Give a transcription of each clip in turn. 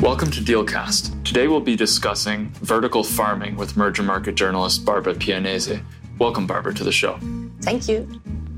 Welcome to Dealcast. Today we'll be discussing vertical farming with Mergermarket journalist Barbara Pianese. Welcome, Barbara, to the show. Thank you.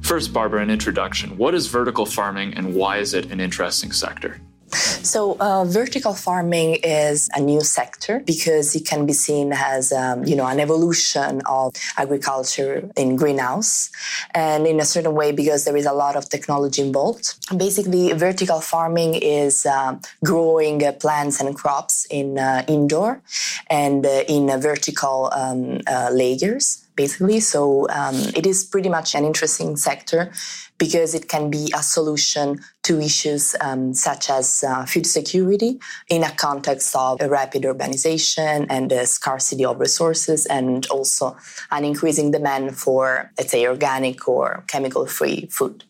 First, Barbara, an introduction. What is vertical farming and why is it an interesting sector? So, uh, vertical farming is a new sector because it can be seen as, um, you know, an evolution of agriculture in greenhouse, and in a certain way because there is a lot of technology involved. Basically, vertical farming is uh, growing uh, plants and crops in uh, indoor and uh, in vertical um, uh, layers basically. So um, it is pretty much an interesting sector because it can be a solution to issues um, such as uh, food security in a context of a rapid urbanization and the scarcity of resources and also an increasing demand for, let's say, organic or chemical free food.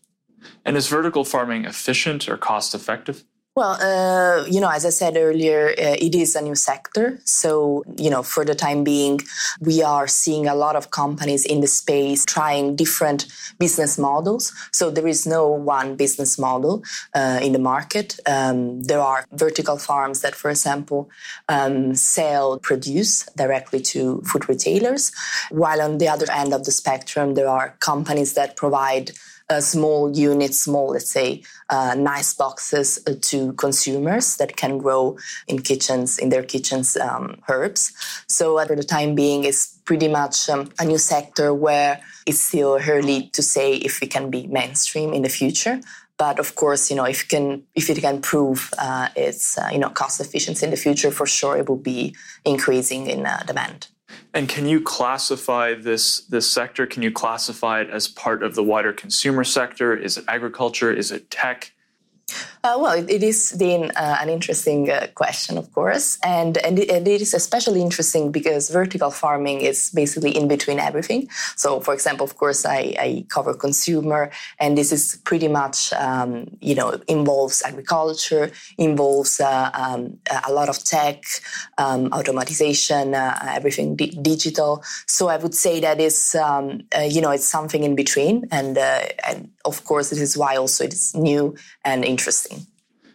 And is vertical farming efficient or cost effective? Well, uh, you know, as I said earlier, uh, it is a new sector. So, you know, for the time being, we are seeing a lot of companies in the space trying different business models. So there is no one business model uh, in the market. Um, there are vertical farms that, for example, um, sell produce directly to food retailers, while on the other end of the spectrum, there are companies that provide uh, small units, small, let's say, uh, nice boxes uh, to consumers that can grow in kitchens, in their kitchens, um, herbs. So for the time being, it's pretty much um, a new sector where it's still early to say if it can be mainstream in the future. But of course, you know, if it can, if it can prove uh, its, uh, you know, cost efficiency in the future, for sure, it will be increasing in uh, demand. And can you classify this this sector? Can you classify it as part of the wider consumer sector? Is it agriculture? Is it tech? Uh, well, it, it is then uh, an interesting uh, question, of course, and and it, and it is especially interesting because vertical farming is basically in between everything. So, for example, of course, I, I cover consumer, and this is pretty much um, you know involves agriculture, involves uh, um, a lot of tech, um, automatization, uh, everything di- digital. So, I would say that is um, uh, you know it's something in between, and and of course, this is why also it is new and interesting.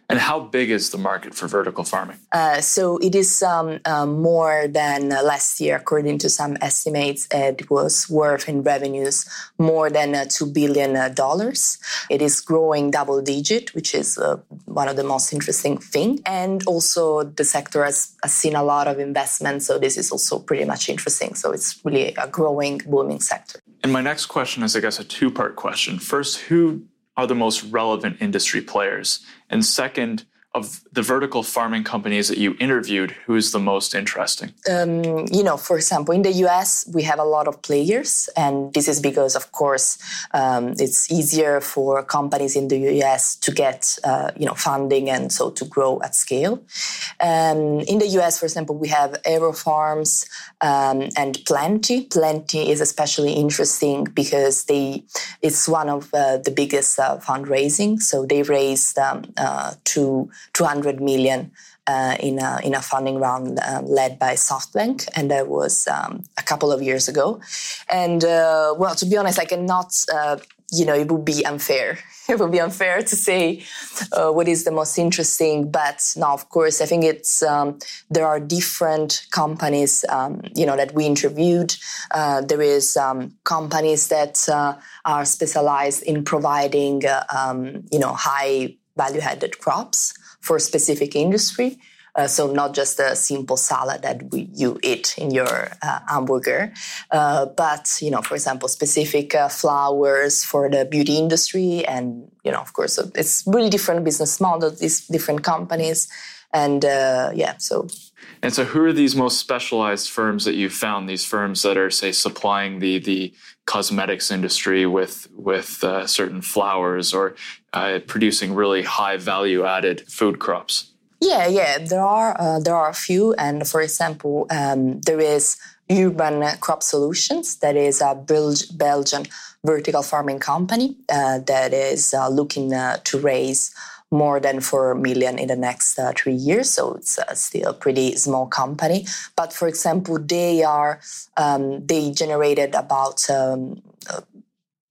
And how big is the market for vertical farming? Uh, so it is um, uh, more than uh, last year, according to some estimates. It was worth in revenues more than uh, two billion uh, dollars. It is growing double digit, which is uh, one of the most interesting thing. And also, the sector has, has seen a lot of investment, so this is also pretty much interesting. So it's really a growing, booming sector. And my next question is, I guess, a two part question. First, who are the most relevant industry players? And second, of the vertical farming companies that you interviewed, who is the most interesting? Um, you know, for example, in the US, we have a lot of players, and this is because, of course, um, it's easier for companies in the US to get, uh, you know, funding and so to grow at scale. Um, in the US, for example, we have AeroFarms um, and Plenty. Plenty is especially interesting because they it's one of uh, the biggest uh, fundraising. So they raised um, uh, to 200 million uh, in, a, in a funding round um, led by SoftBank, and that was um, a couple of years ago. And uh, well, to be honest, I cannot. Uh, you know, it would be unfair. It would be unfair to say uh, what is the most interesting. But now, of course, I think it's um, there are different companies, um, you know, that we interviewed. Uh, there is um, companies that uh, are specialized in providing, um, you know, high value-added crops for a specific industry. Uh, so not just a simple salad that we, you eat in your uh, hamburger, uh, but you know, for example, specific uh, flowers for the beauty industry, and you know, of course, it's really different business models, these different companies, and uh, yeah, so. And so, who are these most specialized firms that you found? These firms that are, say, supplying the the cosmetics industry with with uh, certain flowers or uh, producing really high value added food crops? Yeah, yeah, there are uh, there are a few, and for example, um, there is Urban Crop Solutions, that is a Belgian vertical farming company uh, that is uh, looking uh, to raise more than 4 million in the next uh, three years. So it's uh, still a pretty small company. But for example, they are, um, they generated about um,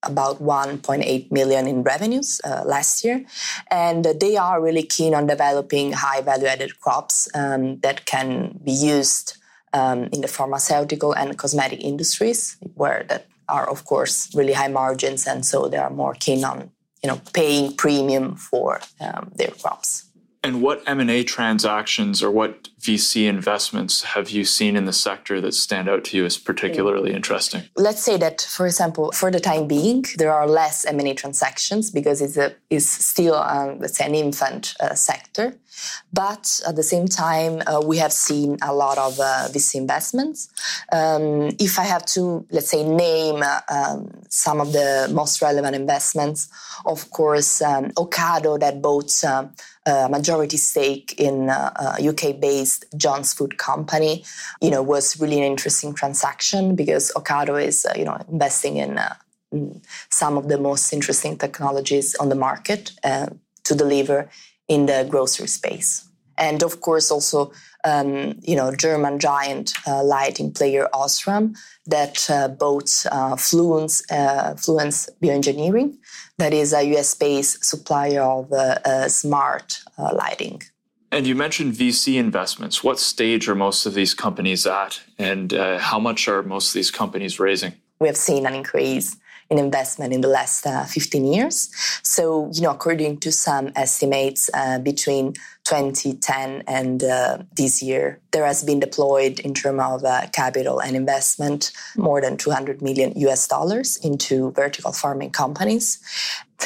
about 1.8 million in revenues uh, last year, and they are really keen on developing high value-added crops um, that can be used um, in the pharmaceutical and cosmetic industries, where that are of course really high margins, and so they are more keen on you know paying premium for um, their crops. And what M&A transactions or what VC investments have you seen in the sector that stand out to you as particularly interesting? Let's say that, for example, for the time being, there are less M&A transactions because it's, a, it's still, um, let's say, an infant uh, sector. But at the same time, uh, we have seen a lot of uh, VC investments. Um, if I have to, let's say, name uh, um, some of the most relevant investments, of course, um, Ocado that bought uh, majority stake in uh, UK-based Jones Food Company, you know, was really an interesting transaction because Ocado is, uh, you know, investing in some of the most interesting technologies on the market to deliver in the grocery space. And of course, also, um, you know, German giant uh, lighting player Osram that uh, uh, Fluence, uh, Fluence Bioengineering, that is a US-based supplier of uh, uh, smart uh, lighting. And you mentioned VC investments. What stage are most of these companies at, and how much are most of these companies raising? We have seen an increase in investment in the last uh, 15 years. So, you know, according to some estimates, uh, between 2010 and uh, this year, there has been deployed in terms of uh, capital and investment more than 200 million US dollars into vertical farming companies.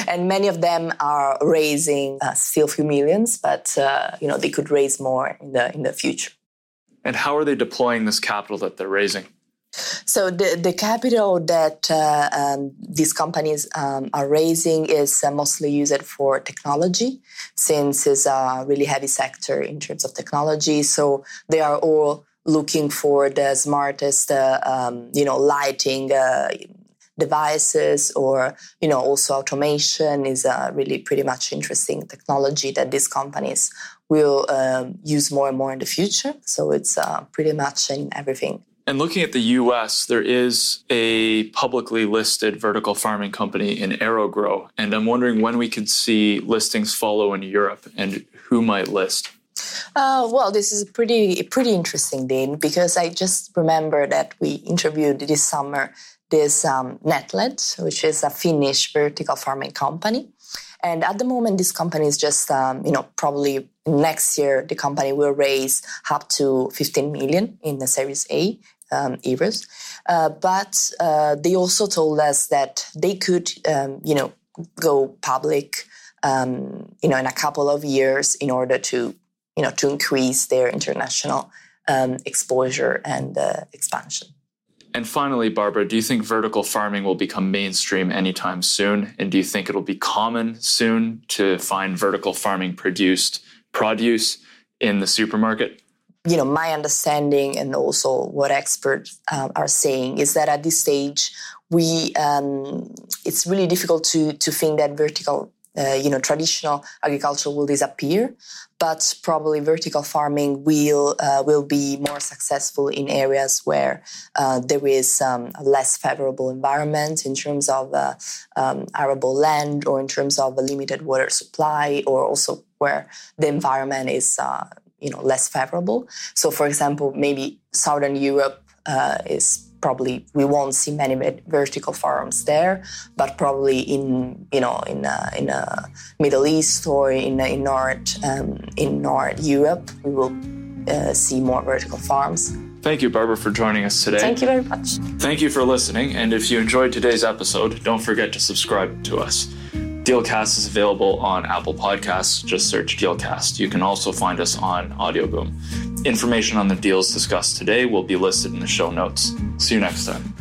And many of them are raising uh, still a few millions, but uh, you know they could raise more in the in the future. And how are they deploying this capital that they're raising? So the, the capital that uh, um, these companies um, are raising is uh, mostly used for technology, since it's a really heavy sector in terms of technology. So they are all looking for the smartest, uh, um, you know, lighting uh, devices, or you know, also automation is a really pretty much interesting technology that these companies will um, use more and more in the future. So it's uh, pretty much in everything. And looking at the US, there is a publicly listed vertical farming company in AeroGrow. And I'm wondering when we could see listings follow in Europe and who might list. Uh, well, this is pretty pretty interesting, Dean, because I just remember that we interviewed this summer this um, Netled, which is a Finnish vertical farming company. And at the moment, this company is just, um, you know, probably next year the company will raise up to 15 million in the Series A um, euros. Uh, but uh, they also told us that they could, um, you know, go public, um, you know, in a couple of years in order to, you know, to increase their international um, exposure and uh, expansion. And finally, Barbara, do you think vertical farming will become mainstream anytime soon? And do you think it'll be common soon to find vertical farming produced produce in the supermarket? You know, my understanding and also what experts uh, are saying is that at this stage, we um, it's really difficult to to think that vertical uh, you know, traditional agriculture will disappear, but probably vertical farming will uh, will be more successful in areas where uh, there is um, a less favorable environment in terms of uh, um, arable land or in terms of a limited water supply, or also where the environment is uh, you know less favorable. So, for example, maybe Southern Europe uh, is probably we won't see many vertical farms there, but probably in you know in uh, in uh, Middle East or in uh, in North um, in North Europe, we will uh, see more vertical farms. Thank you, Barbara, for joining us today. Thank you very much. Thank you for listening, and if you enjoyed today's episode, don't forget to subscribe to us. Dealcast is available on Apple Podcasts. Just search Dealcast. You can also find us on Audioboom. Information on the deals discussed today will be listed in the show notes. See you next time.